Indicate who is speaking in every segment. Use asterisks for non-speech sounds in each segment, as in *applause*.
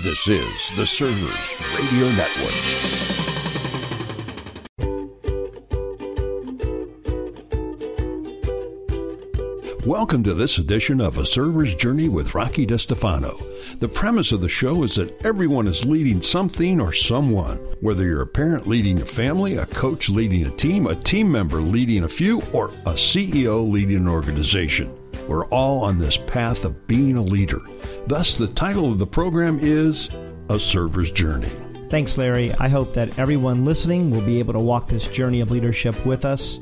Speaker 1: This is the Servers Radio Network. Welcome to this edition of A Server's Journey with Rocky DeStefano. The premise of the show is that everyone is leading something or someone. Whether you're a parent leading a family, a coach leading a team, a team member leading a few, or a CEO leading an organization, we're all on this path of being a leader. Thus, the title of the program is A Server's Journey.
Speaker 2: Thanks, Larry. I hope that everyone listening will be able to walk this journey of leadership with us.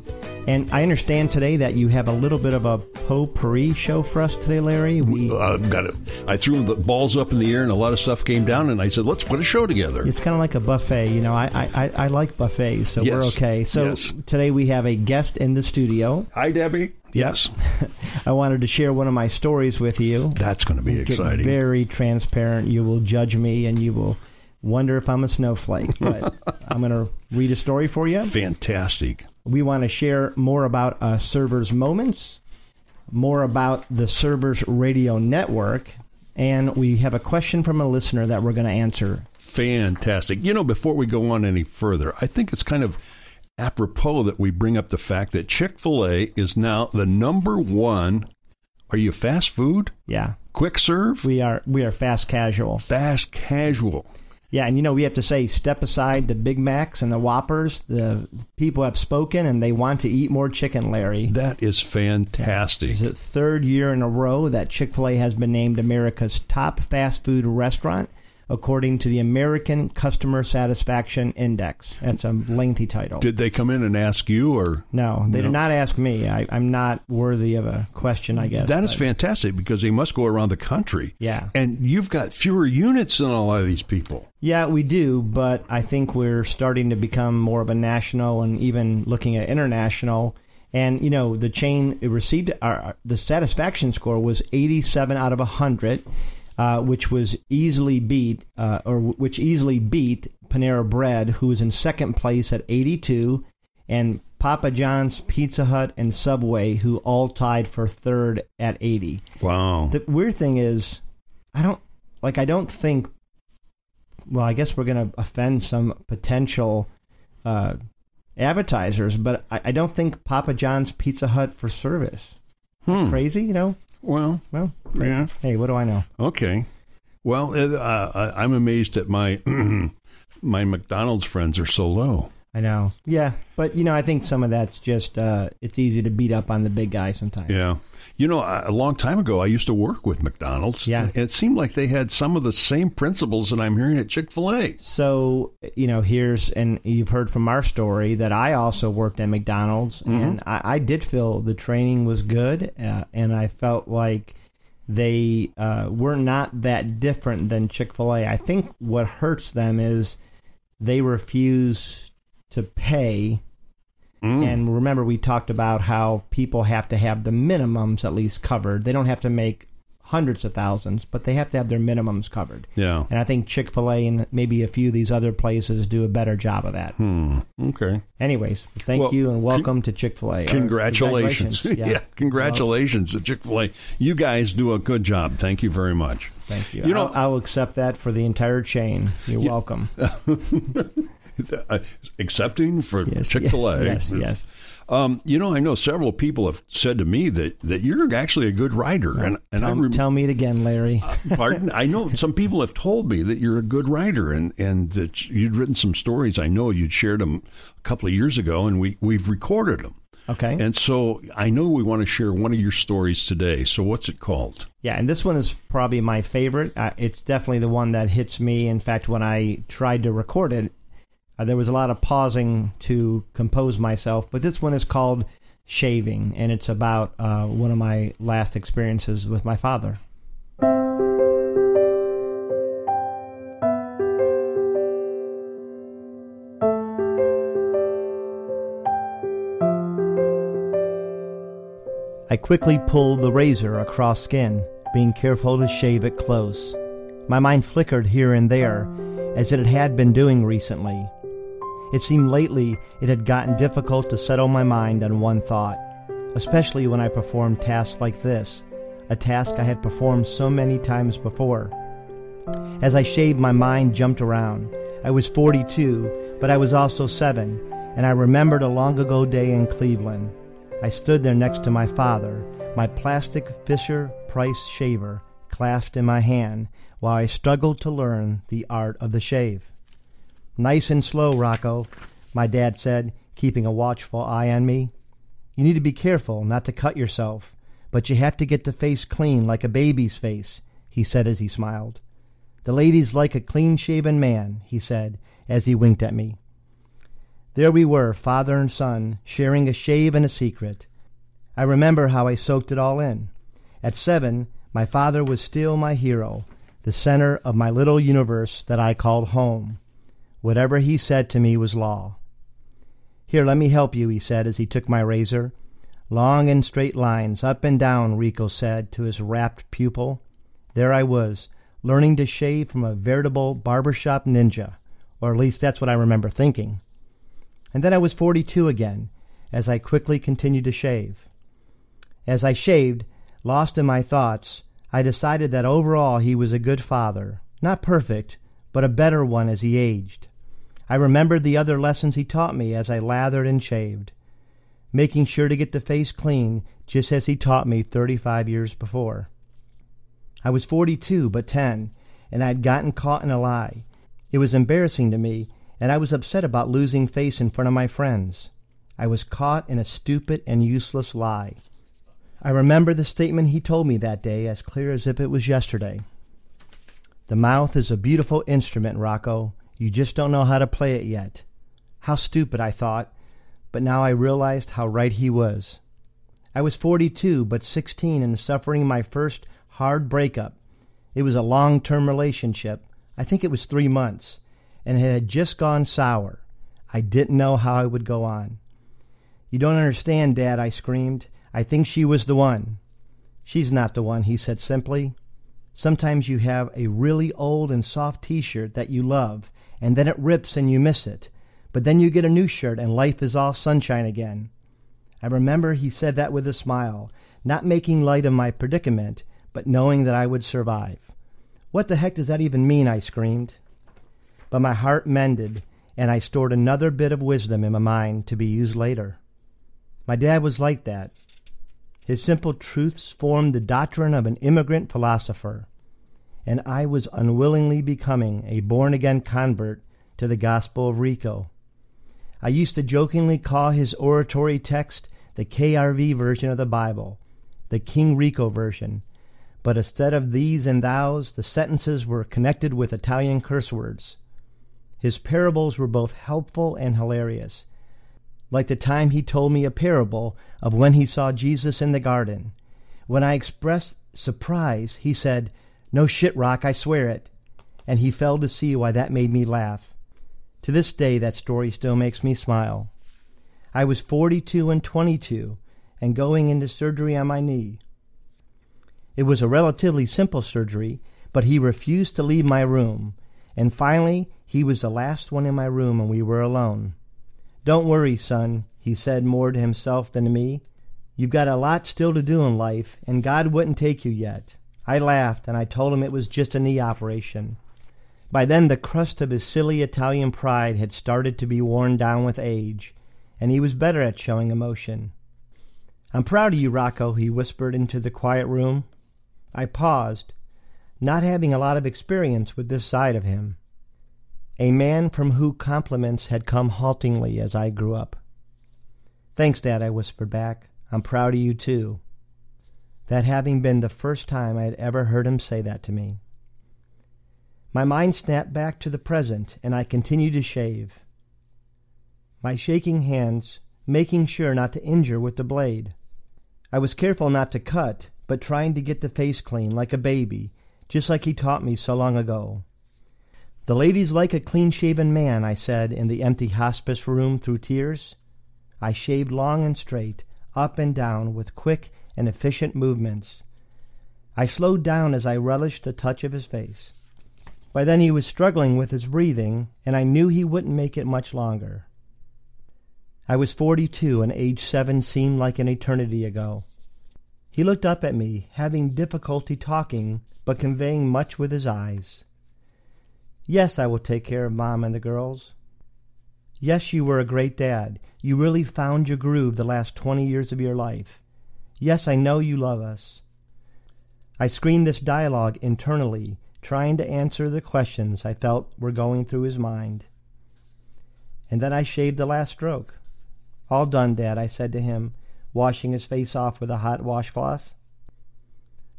Speaker 2: And I understand today that you have a little bit of a potpourri show for us today, Larry. We,
Speaker 1: uh, got it. I threw the balls up in the air, and a lot of stuff came down. And I said, "Let's put a show together."
Speaker 2: It's kind of like a buffet, you know. I I, I like buffets, so
Speaker 1: Yes.
Speaker 2: we're okay. So
Speaker 1: Yes.
Speaker 2: today we have a guest in the studio.
Speaker 1: Hi, Debbie. Yes, *laughs*
Speaker 2: I wanted to share one of my stories with you.
Speaker 1: that's going to be
Speaker 2: Get
Speaker 1: exciting.
Speaker 2: very transparent. You will judge me, and you will wonder if I'm a snowflake. *laughs* But I'm going to read a story for you.
Speaker 1: Fantastic.
Speaker 2: We want to share more about uh, Servers Moments, more about the Servers Radio Network, and we have a question from a listener that we're going to answer.
Speaker 1: Fantastic. You know, before we go on any further, I think it's kind of apropos that we bring up the fact that Chick fil A is now the number one. Are you fast food?
Speaker 2: Yeah,
Speaker 1: Quick serve?
Speaker 2: we are we are fast casual.
Speaker 1: Fast casual.
Speaker 2: Yeah, and you know we have to say step aside the Big Macs and the Whoppers. The people have spoken and they want to eat more chicken, Larry.
Speaker 1: That is fantastic.
Speaker 2: It's the third year in a row that Chick fil A has been named America's top fast food restaurant, according to the American Customer Satisfaction Index. That's a lengthy title.
Speaker 1: Did they come in and ask you, or
Speaker 2: no, they
Speaker 1: No.
Speaker 2: did not ask me. I, I'm not worthy of a question, I guess.
Speaker 1: that is
Speaker 2: but-
Speaker 1: fantastic because they must go around the country.
Speaker 2: Yeah.
Speaker 1: And you've got fewer units than a lot of these people.
Speaker 2: Yeah, we do, but I think we're starting to become more of a national and even looking at international. And you know, the chain it received our the satisfaction score was 87 out of 100, uh, which was easily beat, uh, or which easily beat Panera Bread, who was in second place at 82, and Papa John's, Pizza Hut, and Subway, who all tied for third at 80.
Speaker 1: Wow.
Speaker 2: The weird thing is, I don't like. I don't think. Well, I guess we're going to offend some potential uh, advertisers, but I, I don't think Papa John's Pizza Hut for service.
Speaker 1: Hmm.
Speaker 2: Crazy, you know?
Speaker 1: Well,
Speaker 2: Well,
Speaker 1: yeah.
Speaker 2: hey, what do I know?
Speaker 1: Okay. Well, uh, I- I'm amazed at my *clears throat* my McDonald's friends are so low.
Speaker 2: I know. Yeah, but you know, I think some of that's just uh, it's easy to beat up on the big guy sometimes.
Speaker 1: Yeah. You know, a long time ago, I used to work with McDonald's.
Speaker 2: Yeah.
Speaker 1: And it seemed like they had some of the same principles that I'm hearing at Chick fil A.
Speaker 2: So, you know, here's, and you've heard from our story that I also worked at McDonald's, and I, I did feel the training was good, uh, and I felt like they uh, were not that different than Chick fil A. I think what hurts them is they refuse to pay. And remember, we talked about how people have to have the minimums at least covered. They don't have to make hundreds of thousands, but they have to have their minimums covered.
Speaker 1: Yeah.
Speaker 2: And I think Chick fil A and maybe a few of these other places do a better job of that.
Speaker 1: Hmm. Okay.
Speaker 2: Anyways, thank
Speaker 1: Well,
Speaker 2: you and welcome to Chick fil A.
Speaker 1: Congratulations. *laughs* yeah. Congratulations at Chick fil A. You guys do a good job. Thank you very much.
Speaker 2: Thank you.
Speaker 1: You know-
Speaker 2: I'll, I'll accept that for the entire chain. You're welcome. *laughs*
Speaker 1: Uh, *laughs* accepting for
Speaker 2: Yes,
Speaker 1: Chick fil A.
Speaker 2: Yes, yes. yes.
Speaker 1: Um, you know, I know several people have said to me that, that you're actually a good writer. And, and I
Speaker 2: Tell,
Speaker 1: rem-
Speaker 2: tell me it again, Larry.
Speaker 1: Pardon? I know some people have told me that you're a good writer and, and that you'd written some stories. I know you'd shared them a couple of years ago, and we, we've recorded them.
Speaker 2: Okay.
Speaker 1: And so I know we want to share one of your stories today. So what's it called?
Speaker 2: Yeah, and this one is probably my favorite. Uh, it's definitely the one that hits me. In fact, when I tried to record it, uh, there was a lot of pausing to compose myself. But this one is called Shaving, and it's about uh, one of my last experiences with my father. I quickly pulled the razor across skin, being careful to shave it close. My mind flickered here and there, as it had been doing recently. It seemed lately it had gotten difficult to settle my mind on one thought, especially when I performed tasks like this, a task I had performed so many times before. As I shaved, my mind jumped around. I was 42, but I was also seven, and I remembered a long ago day in Cleveland. I stood there next to my father, my plastic Fisher Price shaver clasped in my hand, while I struggled to learn the art of the shave. Nice and slow, Rocco, my dad said, keeping a watchful eye on me. You need to be careful not to cut yourself, but you have to get the face clean like a baby's face, he said as he smiled. The ladies like a clean shaven man, he said as he winked at me. There we were, father and son, sharing a shave and a secret. I remember how I soaked it all in. At seven, my father was still my hero, the center of my little universe that I called home. Whatever he said to me was law. Here, let me help you, he said as he took my razor. Long and straight lines, up and down, Rico said to his rapt pupil. There I was, learning to shave from a veritable barbershop ninja, or at least that's what I remember thinking. And then I was 42 again, as I quickly continued to shave. As I shaved, lost in my thoughts, I decided that overall he was a good father, not perfect, but a better one as he aged. I remembered the other lessons he taught me as I lathered and shaved, making sure to get the face clean just as he taught me 35 years before. I was 42 but 10, and I had gotten caught in a lie. It was embarrassing to me, and I was upset about losing face in front of my friends. I was caught in a stupid and useless lie. I remember the statement he told me that day as clear as if it was yesterday. The mouth is a beautiful instrument, Rocco. You just don't know how to play it yet. How stupid, I thought, but now I realized how right he was. I was 42, but 16 and suffering my first hard breakup. It was a long term relationship. I think it was three months, and it had just gone sour. I didn't know how I would go on. You don't understand, Dad, I screamed. I think she was the one. She's not the one, he said simply. Sometimes you have a really old and soft t shirt that you love, and then it rips and you miss it. But then you get a new shirt and life is all sunshine again. I remember he said that with a smile, not making light of my predicament, but knowing that I would survive. What the heck does that even mean? I screamed. But my heart mended, and I stored another bit of wisdom in my mind to be used later. My dad was like that. His simple truths formed the doctrine of an immigrant philosopher and I was unwillingly becoming a born again convert to the gospel of Rico. I used to jokingly call his oratory text the KRV version of the Bible, the King Rico version, but instead of these and thous, the sentences were connected with Italian curse words. His parables were both helpful and hilarious, like the time he told me a parable of when he saw Jesus in the garden. When I expressed surprise, he said, no shit, Rock, I swear it. And he fell to see why that made me laugh. To this day, that story still makes me smile. I was 42 and 22 and going into surgery on my knee. It was a relatively simple surgery, but he refused to leave my room, and finally he was the last one in my room and we were alone. Don't worry, son, he said more to himself than to me. You've got a lot still to do in life, and God wouldn't take you yet. I laughed and I told him it was just a knee operation. By then, the crust of his silly Italian pride had started to be worn down with age, and he was better at showing emotion. I'm proud of you, Rocco, he whispered into the quiet room. I paused, not having a lot of experience with this side of him. A man from whom compliments had come haltingly as I grew up. Thanks, Dad, I whispered back. I'm proud of you, too that having been the first time I had ever heard him say that to me. My mind snapped back to the present, and I continued to shave. My shaking hands, making sure not to injure with the blade. I was careful not to cut, but trying to get the face clean like a baby, just like he taught me so long ago. The ladies like a clean shaven man, I said in the empty hospice room through tears. I shaved long and straight, up and down, with quick and efficient movements. I slowed down as I relished the touch of his face. By then he was struggling with his breathing, and I knew he wouldn't make it much longer. I was forty two, and age seven seemed like an eternity ago. He looked up at me, having difficulty talking, but conveying much with his eyes. Yes, I will take care of Mom and the girls. Yes, you were a great dad. You really found your groove the last 20 years of your life. Yes, I know you love us. I screened this dialogue internally, trying to answer the questions I felt were going through his mind. And then I shaved the last stroke. All done, Dad, I said to him, washing his face off with a hot washcloth.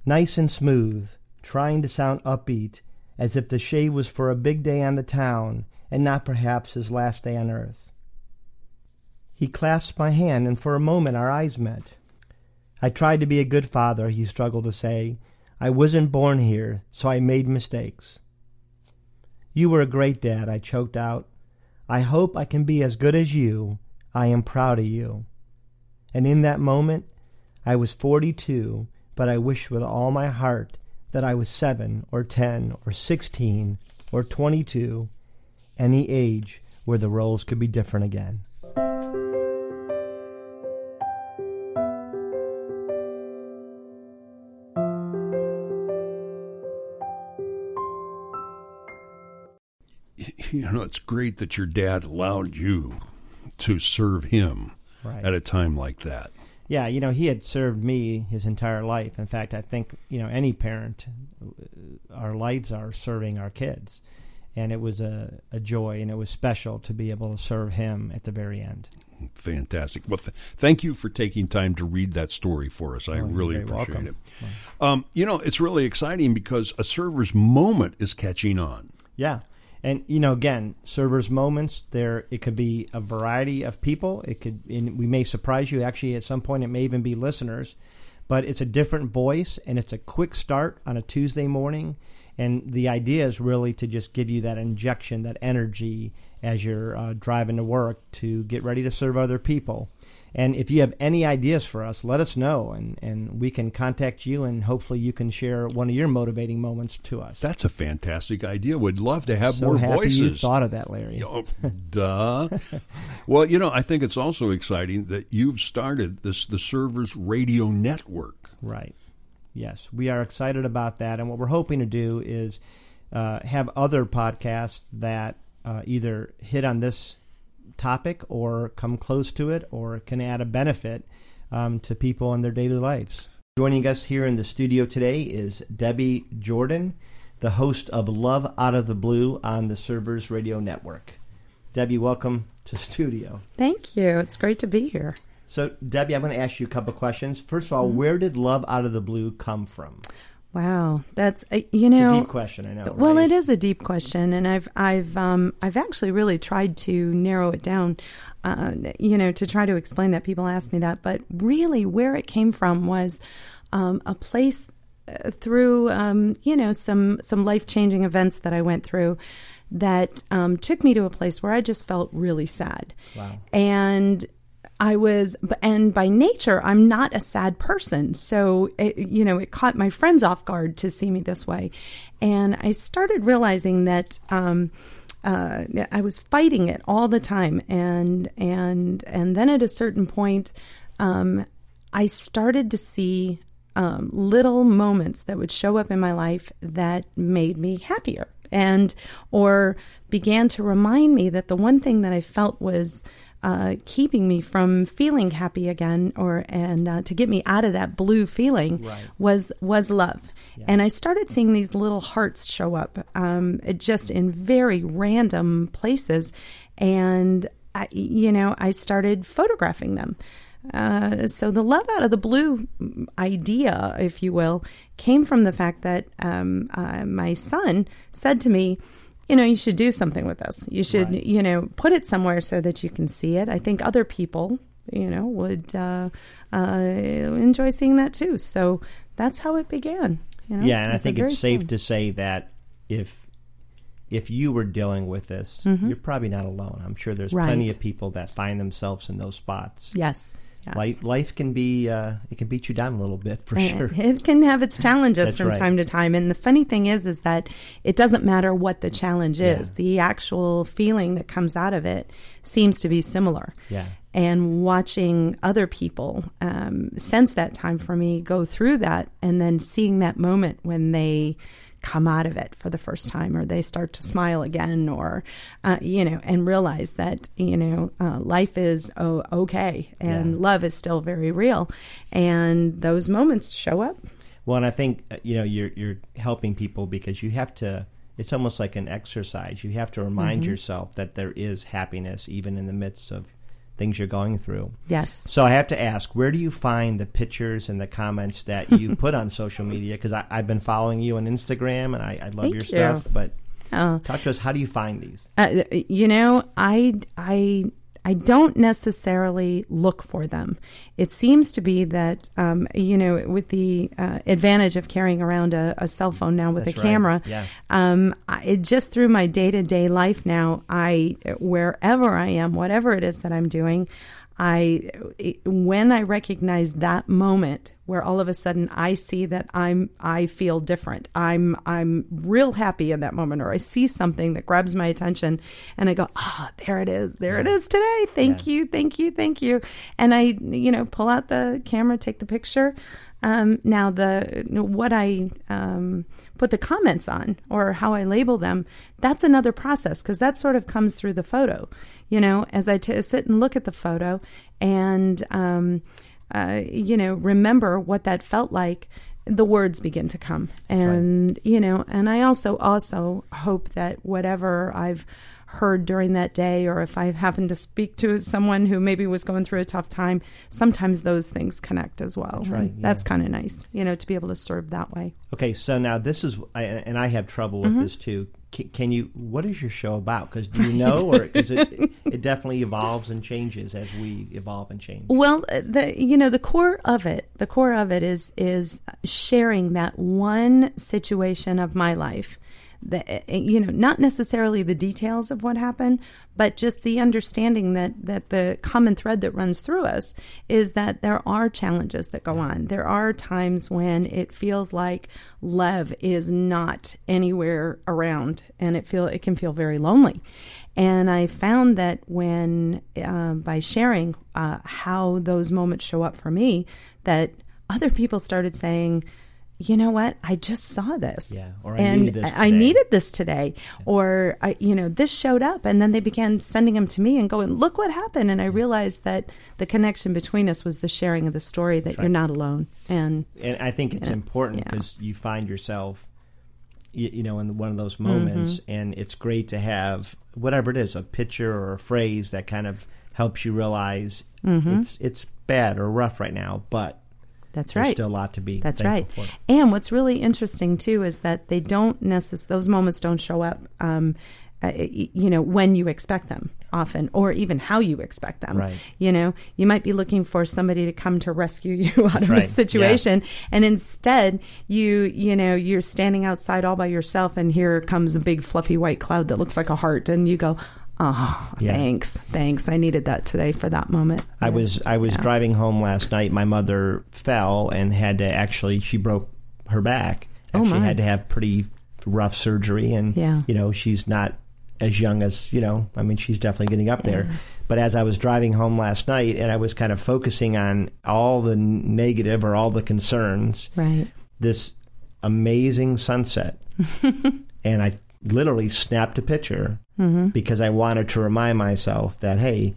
Speaker 2: Nice and smooth, trying to sound upbeat, as if the shave was for a big day on the town and not perhaps his last day on earth. He clasped my hand, and for a moment our eyes met. I tried to be a good father, he struggled to say. I wasn't born here, so I made mistakes. You were a great dad, I choked out. I hope I can be as good as you. I am proud of you. And in that moment, I was 42, but I wish with all my heart that I was 7 or 10 or 16 or 22, any age where the roles could be different again.
Speaker 1: You know, it's great that your dad allowed you to serve him
Speaker 2: Right.
Speaker 1: at a time like that.
Speaker 2: Yeah, you know, he had served me his entire life. In fact, I think, you know, any parent, uh, our lives are serving our kids. And it was a, a joy and it was special to be able to serve him at the very end.
Speaker 1: Fantastic. Well, th- thank you for taking time to read that story for us. I
Speaker 2: Oh,
Speaker 1: really appreciate
Speaker 2: welcome.
Speaker 1: it. Um, you know, it's really exciting because a server's moment is catching on.
Speaker 2: Yeah. And you know, again, servers moments. There, it could be a variety of people. It could, we may surprise you. Actually, at some point, it may even be listeners. But it's a different voice, and it's a quick start on a Tuesday morning. And the idea is really to just give you that injection, that energy as you're uh, driving to work to get ready to serve other people. And if you have any ideas for us, let us know, and, and we can contact you, and hopefully you can share one of your motivating moments to us.
Speaker 1: That's a fantastic idea. Would love to have
Speaker 2: so
Speaker 1: more
Speaker 2: happy
Speaker 1: voices.
Speaker 2: you thought of that, Larry.
Speaker 1: Oh, duh. *laughs* well, you know, I think it's also exciting that you've started this the Servers Radio Network.
Speaker 2: Right. Yes, we are excited about that, and what we're hoping to do is uh, have other podcasts that uh, either hit on this topic or come close to it, or can add a benefit um, to people in their daily lives. Joining us here in the studio today is Debbie Jordan, the host of Love Out of the Blue on the Servers Radio Network. Debbie, welcome to studio.
Speaker 3: Thank you. It's great to be here.
Speaker 2: So, Debbie, I'm going to ask you a couple questions. First of all, where did Love Out of the Blue come from?
Speaker 3: Wow, that's uh, you
Speaker 2: It's
Speaker 3: know.
Speaker 2: a deep question, I know.
Speaker 3: Well,
Speaker 2: right?
Speaker 3: it is a deep question, and I've I've um, I've actually really tried to narrow it down, uh, you know, to try to explain that. People ask me that, but really, where it came from was um, a place uh, through um, you know some some life changing events that I went through that um, took me to a place where I just felt really sad,
Speaker 2: Wow.
Speaker 3: and I was, and by nature, I'm not a sad person. So, it, you know, it caught my friends off guard to see me this way. And I started realizing that, um, uh, I was fighting it all the time. And, and, and then at a certain point, um, I started to see, um, little moments that would show up in my life that made me happier and, or began to remind me that the one thing that I felt was, uh, keeping me from feeling happy again, or and uh, to get me out of that blue feeling
Speaker 2: Right.
Speaker 3: was was love. And I started seeing these little hearts show up, um, just in very random places, and I, you know, I started photographing them. Uh, so the love out of the blue idea, if you will, came from the fact that um, uh, my son said to me, you know, you should do something with this. You should,
Speaker 2: Right.
Speaker 3: you know, put it somewhere so that you can see it. I think other people, you know, would uh, uh, enjoy seeing that too. So that's how it began. You know?
Speaker 2: Yeah, and I
Speaker 3: It's
Speaker 2: think it's safe
Speaker 3: simple-
Speaker 2: to say that if if you were dealing with this, you're probably not alone. I'm sure there's plenty
Speaker 3: Mm-hmm.
Speaker 2: Of people that find themselves in those spots.
Speaker 3: Yes. Yes.
Speaker 2: Life, life can be uh, it can beat you down a little bit for
Speaker 3: Uh,
Speaker 2: sure.
Speaker 3: It can have its challenges from
Speaker 2: right.
Speaker 3: time to time. And the funny thing is, is that it doesn't matter what the challenge is.
Speaker 2: Yeah.
Speaker 3: The actual feeling that comes out of it seems to be similar.
Speaker 2: Yeah.
Speaker 3: And watching other people um, sense that time for me, go through that, and then seeing that moment when they come out of it for the first time, or they start to smile again, or uh, you know, and realize that you know uh, life is oh, okay and
Speaker 2: Yeah.
Speaker 3: love is still very real, and those moments show up.
Speaker 2: Well, and I think uh, you know you're you're helping people because you have to. It's almost like an exercise. You have to remind
Speaker 3: Mm-hmm.
Speaker 2: yourself that there is happiness even in the midst of things you're going through.
Speaker 3: Yes.
Speaker 2: So I have to ask, where do you find the pictures and the comments that you *laughs* put on social media? Because I've been following you on Instagram and I, I love
Speaker 3: Thank
Speaker 2: your
Speaker 3: you.
Speaker 2: stuff. But
Speaker 3: Oh.
Speaker 2: talk to us. How do you find these?
Speaker 3: Uh, you know, I I I don't necessarily look for them. It seems to be that um, you know, with the uh, advantage of carrying around a, a cell phone now with
Speaker 2: That's
Speaker 3: a
Speaker 2: right.
Speaker 3: camera,
Speaker 2: Yeah.
Speaker 3: um, I, it just through my day to day life now, I wherever I am, whatever it is that I'm doing. I when I recognize that moment where all of a sudden I see that I'm I feel different. I'm I'm real happy in that moment or I see something that grabs my attention and I go, "Ah, there it is. There it is today. Thank you. Thank you. Thank you." And I you know, pull out the camera, take the picture. Um, now the what I um, put the comments on or how I label them, that's another process because that sort of comes through the photo. You know, as I t- sit and look at the photo and um, uh, you know remember what that felt like, the words begin to come, and you know, and I also also hope that whatever I've heard during that day or if I happen to speak to someone who maybe was going through a tough time, sometimes those things connect as well. That's
Speaker 2: right, yeah.
Speaker 3: That's kind of nice, you know, to be able to serve that way.
Speaker 2: Okay, so now this is, I- and I have trouble
Speaker 3: Mm-hmm.
Speaker 2: with this too. Can, can you? What is your show about? Because do you know, or *laughs* is it? It definitely evolves and changes as we evolve and change.
Speaker 3: Well, uh, the you know the core of it, the core of it is is sharing that one situation of my life. That you know, not necessarily the details of what happened, but just the understanding that that the common thread that runs through us is that there are challenges that go on. There are times when it feels like love is not anywhere around, and it feel it can feel very lonely. And I found that when, uh, by sharing uh, how those moments show up for me, that other people started saying, you know what? I just saw this.
Speaker 2: Yeah, or I
Speaker 3: and
Speaker 2: needed this
Speaker 3: I
Speaker 2: today."
Speaker 3: needed this today. Or, I, you know, this showed up. And then they began sending them to me and going, look what happened. And I realized that the connection between us was the sharing of the story that you're not alone. And
Speaker 2: and I think it's important
Speaker 3: yeah.
Speaker 2: because you find yourself, you, you know, in one of those moments,
Speaker 3: Mm-hmm.
Speaker 2: and it's great to have whatever it is, a picture or a phrase that kind of helps you realize
Speaker 3: Mm-hmm.
Speaker 2: it's it's bad or rough right now, but
Speaker 3: that's right.
Speaker 2: there's
Speaker 3: right.
Speaker 2: still a lot to be.
Speaker 3: That's right.
Speaker 2: thankful for.
Speaker 3: And what's really interesting too is that they don't necess- those moments don't show up, um, uh, you know, when you expect them often, or even how you expect them.
Speaker 2: Right.
Speaker 3: You know, you might be looking for somebody to come to rescue *laughs* you out of
Speaker 2: right.
Speaker 3: a situation, and instead you, you know, you're standing outside all by yourself, and here comes a big fluffy white cloud that looks like a heart, and you go. Oh,
Speaker 2: Yeah.
Speaker 3: thanks, thanks. I needed that today for that moment.
Speaker 2: I was I was driving home last night. My mother fell and had to actually she broke her back.
Speaker 3: Oh,
Speaker 2: Actually
Speaker 3: my.
Speaker 2: had to have pretty rough surgery and
Speaker 3: Yeah.
Speaker 2: you know, she's not as young as, you know, I mean she's definitely getting up there. But as I was driving home last night and I was kind of focusing on all the negative or all the concerns,
Speaker 3: right.
Speaker 2: this amazing sunset. *laughs* and I literally snapped a picture
Speaker 3: Mm-hmm.
Speaker 2: because I wanted to remind myself that, hey,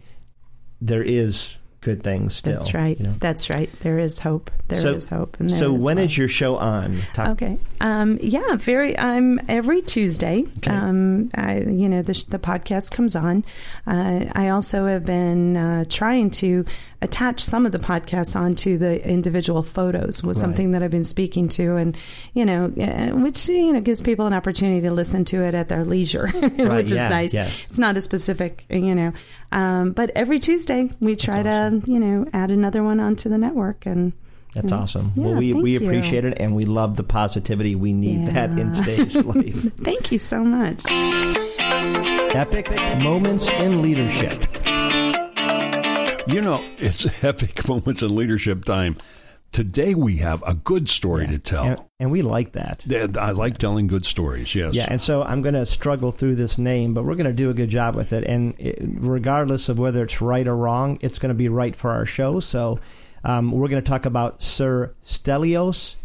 Speaker 2: there is good things still.
Speaker 3: That's right.
Speaker 2: you know?
Speaker 3: That's right. There is hope. There is
Speaker 2: so,
Speaker 3: hope. And there
Speaker 2: so
Speaker 3: is
Speaker 2: when is your show on? Talk-
Speaker 3: Okay. Um, yeah, very. I'm every Tuesday.
Speaker 2: Okay.
Speaker 3: Um, I, you know, the, the podcast comes on. Uh, I also have been uh, trying to attach some of the podcasts onto the individual photos was
Speaker 2: Right.
Speaker 3: something that I've been speaking to, and you know, uh, which you know gives people an opportunity to listen to it at their leisure, *laughs* which is nice.
Speaker 2: yes.
Speaker 3: It's not a specific, you know, um, but every Tuesday we try to, you know, add another one onto the network and.
Speaker 2: That's awesome.
Speaker 3: Yeah,
Speaker 2: well, we, we
Speaker 3: you.
Speaker 2: appreciate it and we love the positivity. We need that in today's *laughs* life.
Speaker 3: Thank you so much.
Speaker 2: Epic moments in leadership.
Speaker 1: You know, it's *laughs* epic *laughs* moments in leadership time. Today we have a good story to tell.
Speaker 2: And, and we like that.
Speaker 1: I like telling good stories, yes.
Speaker 2: Yeah, and so I'm going to struggle through this name, but we're going to do a good job with it. And it, regardless of whether it's right or wrong, it's going to be right for our show. So um, we're going to talk about Sir Stelios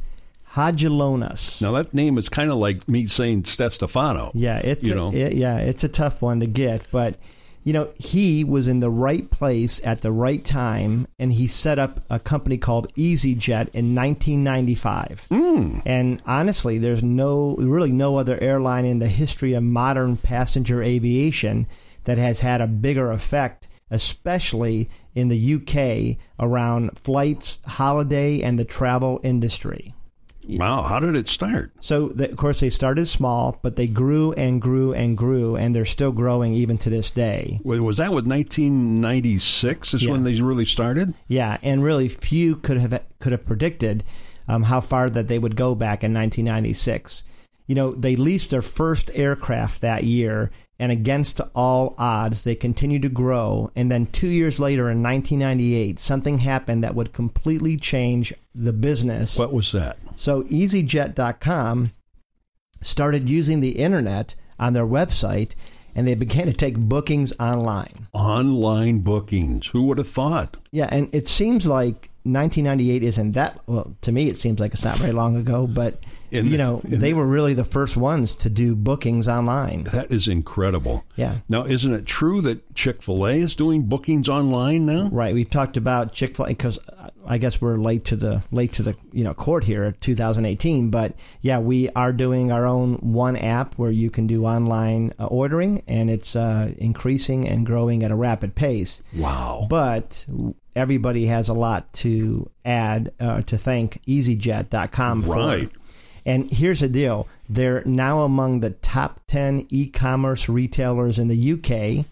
Speaker 2: Hagelonas.
Speaker 1: Now that name is kind of like me saying Stefano.
Speaker 2: Yeah, it's
Speaker 1: you
Speaker 2: a,
Speaker 1: know.
Speaker 2: it- yeah, it's a tough one to get, but you know, he was in the right place at the right time, and he set up a company called EasyJet in 1995. Mm. And honestly, there's no really no other airline in the history of modern passenger aviation that has had a bigger effect, especially in the UK around flights, holiday, and the travel industry.
Speaker 1: Wow, how did it start?
Speaker 2: So, the, of course, they started small, but they grew and grew and grew, and they're still growing even to this day.
Speaker 1: Wa- Was that with 1996? Is
Speaker 2: Yeah.
Speaker 1: when they really started?
Speaker 2: Yeah, and really few could have could have predicted um, how far that they would go back in 1996. You know, they leased their first aircraft that year, and against all odds, they continued to grow. And then two years later, in 1998, something happened that would completely change the business.
Speaker 1: What was that?
Speaker 2: So EasyJet.com started using the internet on their website and they began *laughs* to take bookings online.
Speaker 1: Online bookings. Who would have thought?
Speaker 2: Yeah, and it seems like 1998 isn't that well to me it seems like it's not very long ago, but you
Speaker 1: the-
Speaker 2: know, they
Speaker 1: the-
Speaker 2: were really the first ones to do bookings online.
Speaker 1: That is incredible.
Speaker 2: Yeah.
Speaker 1: Now, isn't it true that Chick fil A is doing bookings online now?
Speaker 2: Right, we've talked about Chick Fil A because I guess we're late to the late to the you know court here, 2018. But yeah, we are doing our own one app where you can do online uh, ordering, and it's uh, increasing and growing at a rapid pace.
Speaker 1: Wow.
Speaker 2: But everybody has a lot to add uh, to thank EasyJet.com for. And here's the deal: they're now among the top 10 e-commerce retailers in the UK.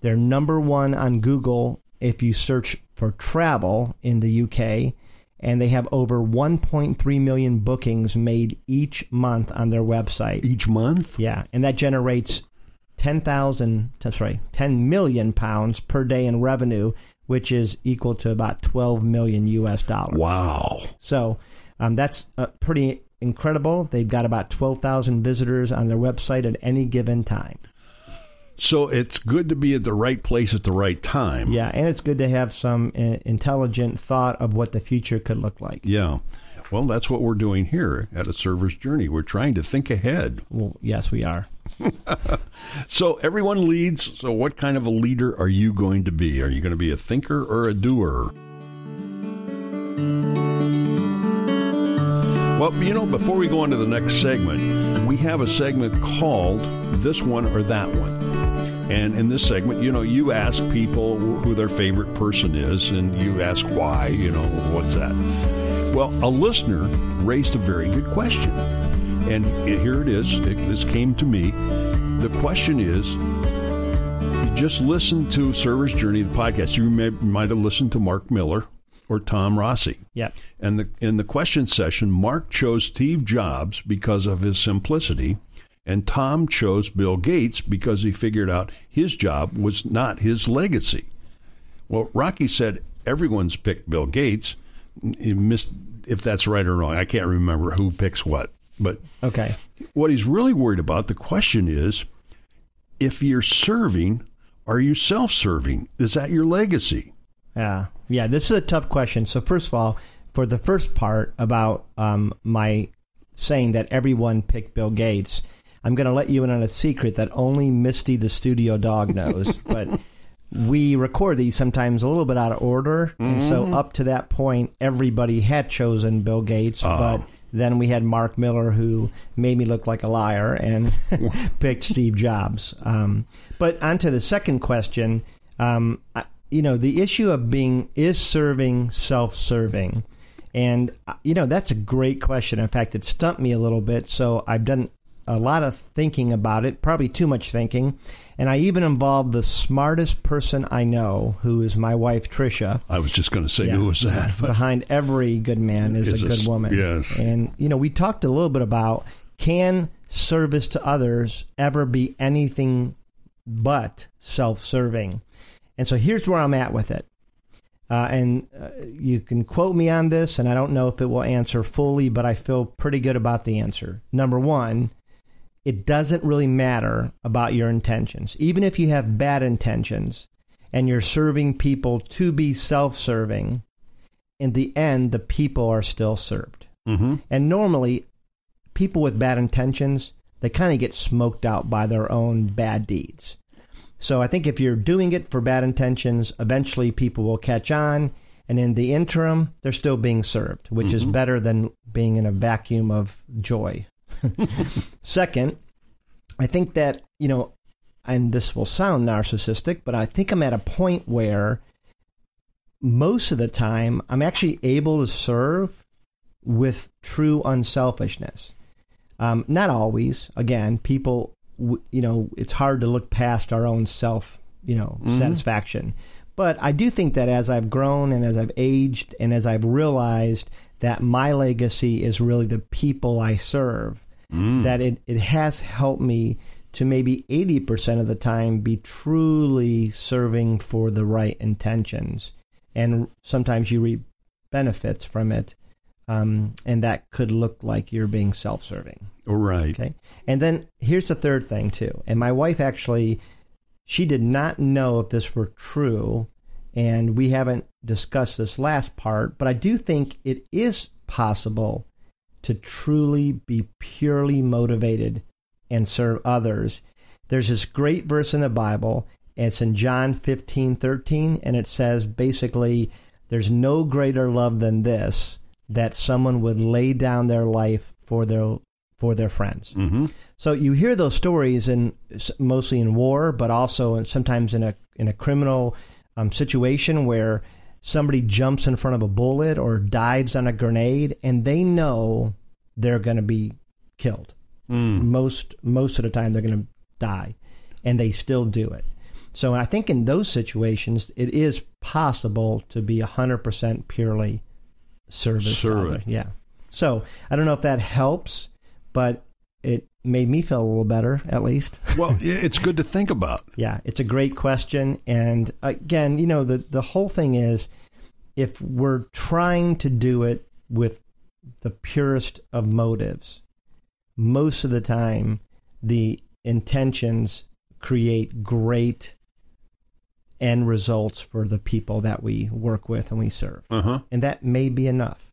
Speaker 2: They're number one on Google if you search for travel in the UK, and they have over 1.3 million bookings made each month on their website.
Speaker 1: Each month?
Speaker 2: Yeah, and that generates ten thousand. Sorry, ten million pounds per day in revenue, which is equal to about twelve million U.S. dollars.
Speaker 1: Wow.
Speaker 2: So um, that's uh, pretty incredible. They've got about twelve thousand visitors on their website at any given time.
Speaker 1: So it's good to be at the right place at the right time.
Speaker 2: Yeah, and it's good to have some uh, intelligent thought of what the future could look like.
Speaker 1: Yeah. Well, that's what we're doing here at A Server's Journey. We're trying to think ahead.
Speaker 2: Well, yes, we are. *laughs*
Speaker 1: So everyone leads. So what kind of a leader are you going to be? Are you going to be a thinker or a doer? Well, you know, before we go on to the next segment, we have a segment called This One or That One. And in this segment, you know, you ask people who their favorite person is, and you ask why, you know, what's that? Well, a listener raised a very good question. And here it is. It- This came to me. The question is just listen to Server's Journey, the podcast. You may, might have listened to Mark Miller or Tom Rossi.
Speaker 2: Yep.
Speaker 1: And the, in the question session, Mark chose Steve Jobs because of his simplicity, and Tom chose Bill Gates because he figured out his job was not his legacy. Well, Rocky said everyone's picked Bill Gates. Missed if that's right or wrong. I can't remember who picks what. But
Speaker 2: Okay.
Speaker 1: what he's really worried about, the question is if you're serving, are you self serving? Is that your legacy?
Speaker 2: Yeah, yeah. This is a tough question. So first of all, for the first part about um, my saying that everyone picked Bill Gates, I'm going to let you in on a secret that only Misty, the studio dog, knows. *laughs* but we record these sometimes a little bit out of order, and so up to that point, everybody had chosen Bill Gates, but. Then we had Mark Miller, who made me look like a liar and *laughs* *laughs* picked Steve Jobs. Um, but on to the second question. Um, I- you know, the issue of being is serving self serving. And, uh, you know, that's a great question. In fact, it stumped me a little bit. So I've done a lot of thinking about it, probably too much thinking. And I even involved the smartest person I know, who is my wife, Trisha.
Speaker 1: I was just going to say,
Speaker 2: Yeah.
Speaker 1: who was that?
Speaker 2: Behind every good man is,
Speaker 1: Is
Speaker 2: a
Speaker 1: a
Speaker 2: good
Speaker 1: s-
Speaker 2: woman.
Speaker 1: yes.
Speaker 2: And, you know, we talked a little bit about can service to others ever be anything but self serving? And so here's where I'm at with it. Uh, and uh, you can quote me on this, and I don't know if it will answer fully, but I feel pretty good about the answer. Number one, it doesn't really matter about your intentions. Even if you have bad intentions and you're serving people to be self serving, in the end, the people are still served. Mm-hmm. And normally, people with bad intentions, they kind of get smoked out by their own bad deeds. So I think if you're doing it for bad intentions, eventually people will catch on. And in the interim, they're still being served, which mm-hmm. is better than being in a vacuum of joy. *laughs* Second, I think that, you know, and this will sound narcissistic, but I think I'm at a point where most of the time I'm actually able to serve with true unselfishness. Um, not always. Again, people, you know, it's hard to look past our own self, you know, mm-hmm. satisfaction. But I do think that as I've grown and as I've aged and as I've realized that my legacy is really the people I serve, mm. that it, it has helped me to maybe 80% of the time be truly serving for the right intentions. And sometimes you reap benefits from it um, and that could look like you're being self-serving.
Speaker 1: Right.
Speaker 2: Okay. And then here's the third thing too. And my wife actually, she did not know if this were true, and we haven't discussed this last part, but I do think it is possible to truly be purely motivated and serve others. There's this great verse in the Bible. It's in John 15, 13, and it says basically, there's no greater love than this that someone would lay down their life for their for their friends. Mm-hmm. So you hear those stories in mostly in war, but also sometimes in a in a criminal um, situation where somebody jumps in front of a bullet or dives on a grenade, and they know they're going to be killed. Mm. Most most of the time, they're going to die, and they still do it. So I think in those situations, it is possible to be hundred percent purely service.
Speaker 1: Service.
Speaker 2: Yeah. So I don't know if that helps, but it made me feel a little better, at least. *laughs*
Speaker 1: well, it's good to think about.
Speaker 2: Yeah, it's a great question, and again, you know, the the whole thing is, if we're trying to do it with the purest of motives, most of the time, the intentions create great end results for the people that we work with and we serve. Uh-huh. And that may be enough.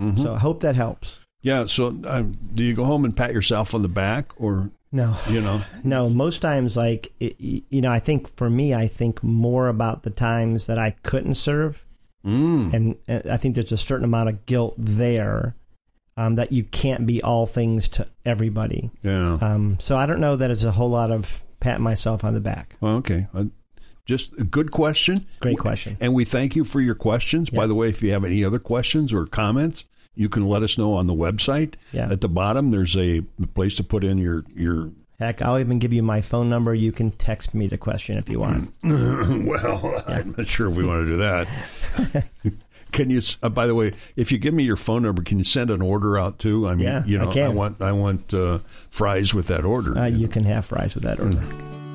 Speaker 2: Mm-hmm. So I hope that helps.
Speaker 1: Yeah. So um, do you go home and pat yourself on the back or?
Speaker 2: No.
Speaker 1: You know? *laughs*
Speaker 2: No. Most times, like, it, you know, I think for me, I think more about the times that I couldn't serve. Mm. And, and I think there's a certain amount of guilt there. Um, that you can't be all things to everybody.
Speaker 1: Yeah.
Speaker 2: Um, so I don't know that it's a whole lot of patting myself on the back.
Speaker 1: Well, okay. I, just a good question.
Speaker 2: Great question.
Speaker 1: And we thank you for your questions. By the way, if you have any other questions or comments, you can let us know on the website.
Speaker 2: Yeah.
Speaker 1: At the bottom, there's a place to put in your your.
Speaker 2: Heck, I'll even give you my phone number. You can text me the question if you want. *clears throat*
Speaker 1: well, yeah. I'm not sure if we want to do that. *laughs* can you? Uh, by the way, if you give me your phone number, can you send an order out too? I mean,
Speaker 2: yeah,
Speaker 1: you know,
Speaker 2: I. I
Speaker 1: want I want uh, fries with that order.
Speaker 2: Uh, you, you can have fries with that order. Mm.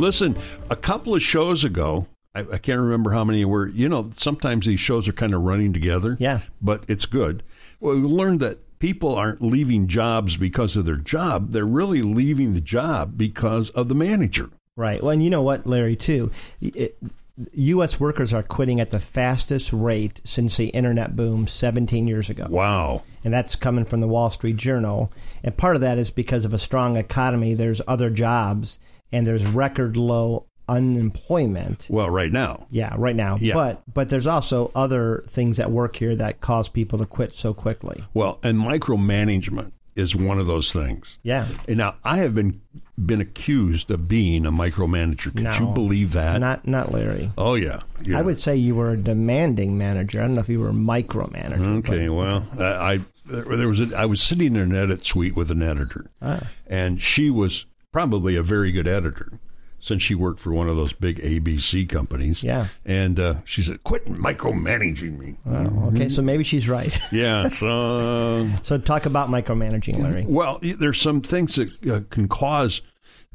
Speaker 1: Listen, a couple of shows ago, I, I, can't remember how many were. You know, sometimes these shows are kind of running together.
Speaker 2: Yeah,
Speaker 1: but it's good. Well, we learned that people aren't leaving jobs because of their job; they're really leaving the job because of the manager.
Speaker 2: Right. Well, and you know what, Larry, too. It, U.S. workers are quitting at the fastest rate since the internet boom 17 years ago.
Speaker 1: Wow.
Speaker 2: And that's coming from the Wall Street Journal. And part of that is because of a strong economy, there's other jobs and there's record low unemployment.
Speaker 1: Well, right now.
Speaker 2: Yeah, right now.
Speaker 1: Yeah.
Speaker 2: But but there's also other things at work here that cause people to quit so quickly.
Speaker 1: Well, and micromanagement is one of those things.
Speaker 2: Yeah.
Speaker 1: And now I have been been accused of being a micromanager. Could no, you believe that?
Speaker 2: Not not Larry.
Speaker 1: Oh yeah. yeah.
Speaker 2: I would say you were a demanding manager. I don't know if you were a micromanager.
Speaker 1: Okay, but, well, I, I there was a, I was sitting in an edit suite with an editor, ah. and she was probably a very good editor since she worked for one of those big ABC companies.
Speaker 2: Yeah.
Speaker 1: And uh, she said, quit micromanaging me.
Speaker 2: Oh, okay, so maybe she's right. *laughs*
Speaker 1: yeah. So, *laughs*
Speaker 2: so talk about micromanaging, Larry.
Speaker 1: Well, there's some things that uh, can cause,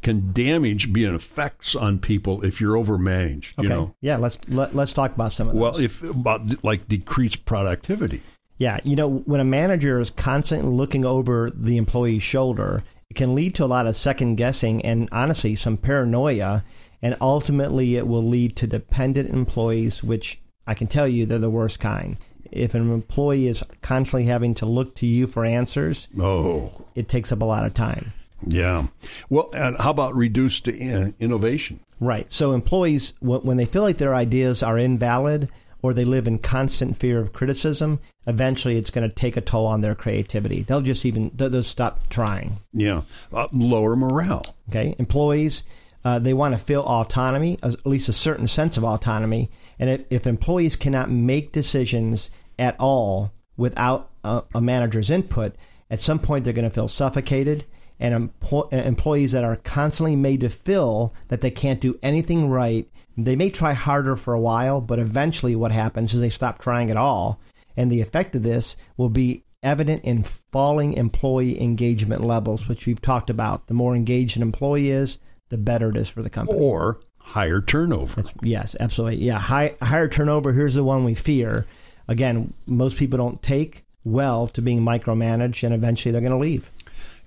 Speaker 1: can damage, be an effects on people if you're overmanaged.
Speaker 2: Okay.
Speaker 1: You know?
Speaker 2: Yeah, let's, let, let's talk about some of those.
Speaker 1: Well, if about like decreased productivity.
Speaker 2: Yeah, you know, when a manager is constantly looking over the employee's shoulder, can lead to a lot of second guessing and honestly some paranoia. And ultimately, it will lead to dependent employees, which I can tell you they're the worst kind. If an employee is constantly having to look to you for answers,
Speaker 1: Oh,
Speaker 2: it takes up a lot of time.
Speaker 1: yeah. Well, and how about reduced uh, innovation?
Speaker 2: Right. So employees, when they feel like their ideas are invalid or they live in constant fear of criticism, eventually it's going to take a toll on their creativity. They'll just even they'll, they'll stop trying.
Speaker 1: Yeah. Uh, lower morale.
Speaker 2: Okay. Employees, uh, they want to feel autonomy, at least a certain sense of autonomy. And if, if employees cannot make decisions at all without a, a manager's input, at some point they're going to feel suffocated. And empo- employees that are constantly made to feel that they can't do anything right, they may try harder for a while, but eventually what happens is they stop trying at all. And the effect of this will be evident in falling employee engagement levels, which we've talked about. The more engaged an employee is, the better it is for the company.
Speaker 1: Or higher turnover.
Speaker 2: Yes, absolutely. Yeah, high, higher turnover. Here's the one we fear. Again, most people don't take well to being micromanaged, and eventually they're going to leave.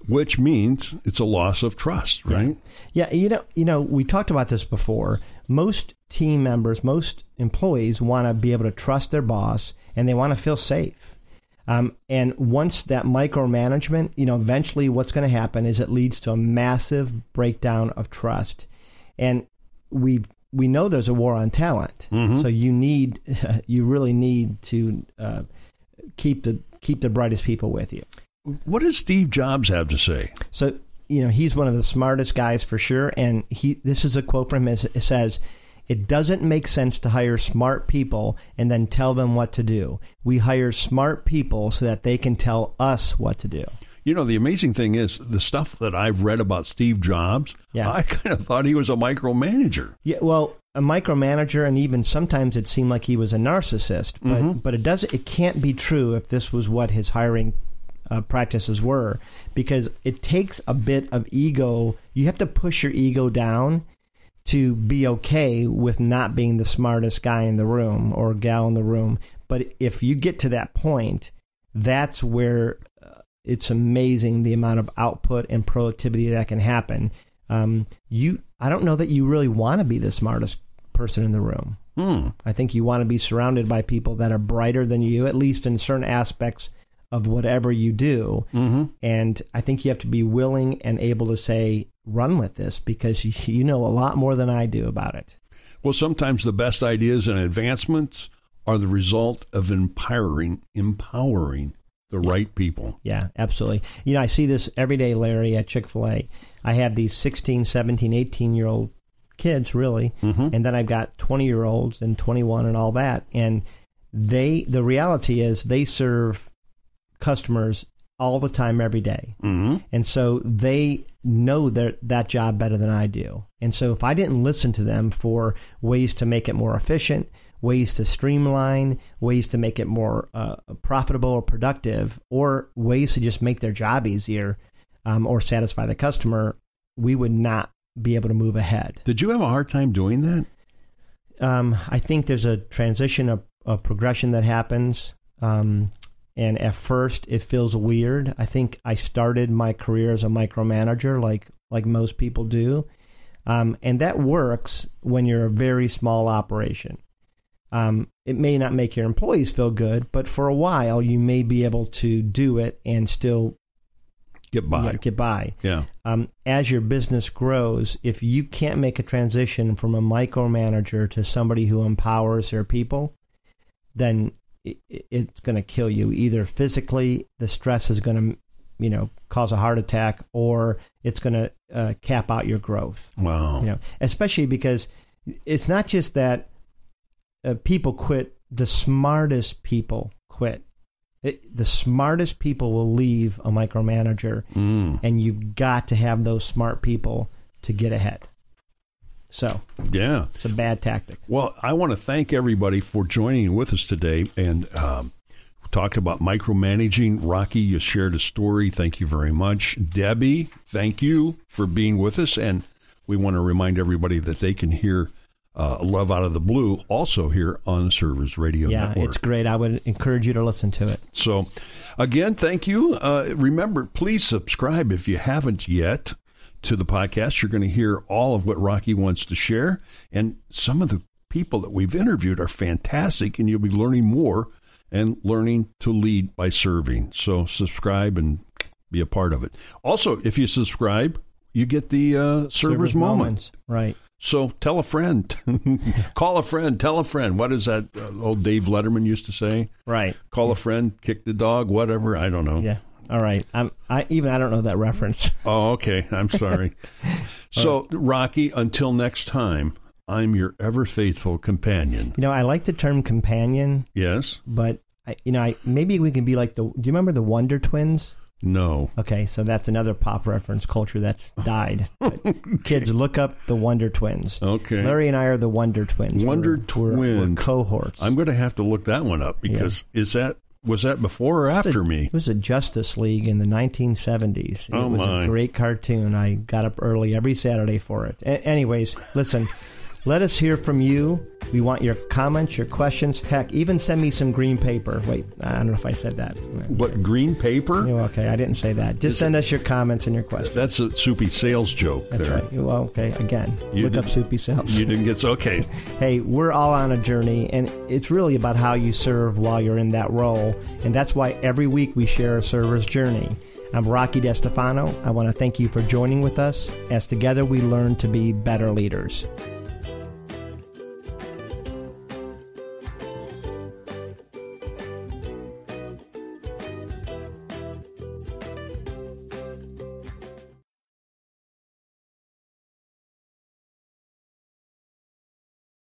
Speaker 1: Which means it's a loss of trust, right?
Speaker 2: Yeah, you know, you know, we talked about this before. Most team members, most employees want to be able to trust their boss, and they want to feel safe. Um, and once that micromanagement, you know, eventually what's going to happen is it leads to a massive breakdown of trust. And we we know there's a war on talent, so you need *laughs* you really need to uh, keep the keep the brightest people with you.
Speaker 1: What does Steve Jobs have to say?
Speaker 2: So you know he's one of the smartest guys for sure, and he this is a quote from him. It says, "It doesn't make sense to hire smart people and then tell them what to do. We hire smart people so that they can tell us what to do."
Speaker 1: You know, the amazing thing is the stuff that I've read about Steve Jobs,
Speaker 2: Yeah.
Speaker 1: I *laughs* kind of thought he was a micromanager.
Speaker 2: Yeah, well, a micromanager, and even sometimes it seemed like he was a narcissist. But mm-hmm. but it does it can't be true if this was what his hiring uh, practices were, because it takes a bit of ego. You have to push your ego down to be okay with not being the smartest guy in the room or gal in the room. But if you get to that point, that's where uh, it's amazing the amount of output and productivity that can happen. Um, you, I don't know that you really want to be the smartest person in the room.
Speaker 1: Hmm.
Speaker 2: I think you want to be surrounded by people that are brighter than you, at least in certain aspects of whatever you do.
Speaker 1: Mm-hmm.
Speaker 2: And I think you have to be willing and able to say, run with this because *laughs* you, know a lot more than I do about it.
Speaker 1: Well, sometimes the best ideas and advancements are the result of empowering, empowering the right people.
Speaker 2: Yeah, absolutely. You know, I see this every day, Larry, at Chick fil A. I have these 16, 17, 18 year old kids, really. And then I've got 20 year olds and 21 and all that. And they, the reality is, they serve customers all the time, every day.
Speaker 1: Mm-hmm.
Speaker 2: And so they know their, that job better than I do. And so if I didn't listen to them for ways to make it more efficient, ways to streamline, ways to make it more uh, profitable or productive, or ways to just make their job easier um, or satisfy the customer, we would not be able to move ahead.
Speaker 1: Did you have a hard time doing that?
Speaker 2: Um, I think there's a transition, a, a progression that happens. Um, and at first, it feels weird. I think I started my career as a micromanager, like like most people do, um, and that works when you're a very small operation. Um, it may not make your employees feel good, but for a while, you may be able to do it and still
Speaker 1: Get by.
Speaker 2: yeah, get by
Speaker 1: Yeah.
Speaker 2: um, as your business grows, if you can't make a transition from a micromanager to somebody who empowers their people, then it, it's going to kill you. Either physically, the stress is going to, you know, cause a heart attack, or it's going to uh, cap out your growth.
Speaker 1: Wow.
Speaker 2: You know, especially because it's not just that uh, people quit; the smartest people quit. It, the smartest people will leave a micromanager
Speaker 1: Mm.
Speaker 2: and you've got to have those smart people to get ahead. So
Speaker 1: Yeah.
Speaker 2: it's a bad tactic.
Speaker 1: Well, I want to thank everybody for joining with us today and um, talked about micromanaging. Rocky, you shared a story. Thank you very much. Debbie, thank you for being with us. And we want to remind everybody that they can hear uh, Love Out of the Blue, also here on Servers Radio
Speaker 2: yeah,
Speaker 1: Network.
Speaker 2: it's great. I would encourage you to listen to it.
Speaker 1: So, again, thank you. Uh, remember, please subscribe if you haven't yet to the podcast. You're going to hear all of what Rocky wants to share. And some of the people that we've interviewed are fantastic, and you'll be learning more and learning to lead by serving. So, subscribe and be a part of it. Also, if you subscribe, you get the uh, server's,
Speaker 2: Server's
Speaker 1: moment.
Speaker 2: Moments. Right.
Speaker 1: So tell a friend, *laughs* call a friend, tell a friend. What is that uh, old Dave Letterman used to say?
Speaker 2: Right.
Speaker 1: Call a friend, kick the dog, whatever. I don't know.
Speaker 2: Yeah. All right. I'm, I even I don't know that reference. *laughs*
Speaker 1: Oh, okay. I'm sorry. *laughs* so, Rocky, until next time, I'm your ever faithful companion.
Speaker 2: You know, I like the term companion,
Speaker 1: Yes?
Speaker 2: but I, you know, I maybe we can be like the. Do you remember the Wonder Twins?
Speaker 1: No.
Speaker 2: Okay, so that's another pop reference culture that's *laughs* died. But Kids, look up the Wonder Twins.
Speaker 1: Okay.
Speaker 2: Larry and I are the Wonder Twins.
Speaker 1: Wonder
Speaker 2: We're- we're- we're
Speaker 1: Twins.
Speaker 2: cohorts.
Speaker 1: I'm going to have to look that one up because is that was that before or after me?
Speaker 2: It was a Justice League in the 1970s. It
Speaker 1: Oh,
Speaker 2: was
Speaker 1: my.
Speaker 2: a great cartoon. I got up early every Saturday for it. A- anyways, listen, let us hear from you. We want your comments, your questions. Heck, even send me some green paper. Wait, I don't know if I said that.
Speaker 1: What green paper?
Speaker 2: Oh, okay, I didn't say that. Just send us your comments and your questions.
Speaker 1: That's a soupy sales joke
Speaker 2: That's
Speaker 1: there.
Speaker 2: right. Well, okay, again,
Speaker 1: You
Speaker 2: look up Soupy Sales.
Speaker 1: You didn't get so okay. *laughs*
Speaker 2: hey, we're all on a journey, and it's really about how you serve while you're in that role. And that's why every week we share a server's journey. I'm Rocky DeStefano. I want to thank you for joining with us as together we learn to be better leaders.